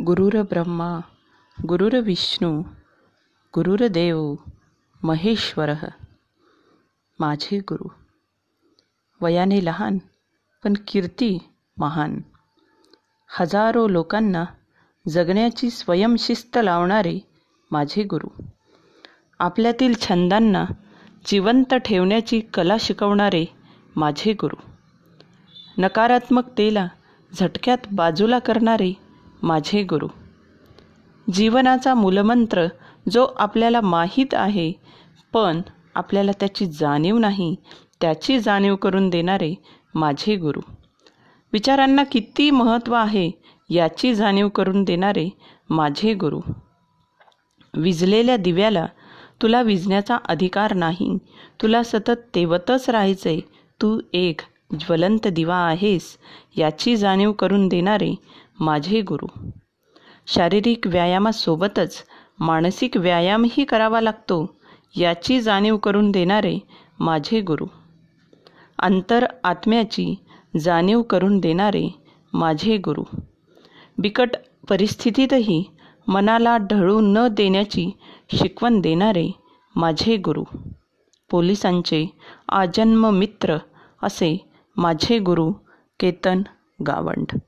गुरुर ब्रह्मा गुरुर गुरुर्विष्णू गुरुर्देव महेश्वर. माझे गुरु वयाने लहान पण कीर्ती महान. हजारो लोकांना जगण्याची स्वयंशिस्त लावणारे माझे गुरु. आपल्यातील छंदांना जिवंत ठेवण्याची कला शिकवणारे माझे गुरु. नकारात्मकतेला झटक्यात बाजूला करणारे माझे गुरु. जीवनाचा मूलमंत्र जो आपल्याला माहीत आहे पण आपल्याला त्याची जाणीव नाही त्याची जाणीव करून देणारे माझे गुरु. विचारांना किती महत्त्व आहे याची जाणीव करून देणारे माझे गुरु. विजलेल्या दिव्याला तुला विजण्याचा अधिकार नाही तुला सतत तेवतच राहायचे तू एक ज्वलंत दिवा आहेस याची जाणीव करून देणारे माझे गुरु. शारीरिक व्यायामासोबतच मानसिक व्यायामही करावा लागतो याची जाणीव करून देणारे माझे गुरु. अंतर आत्म्याची जाणीव करून देणारे माझे गुरु. बिकट परिस्थितीतही मनाला ढळू न देण्याची शिकवण देणारे माझे गुरु. पोलिसांचे आजन्म मित्र असे माझे गुरु केतन गावंड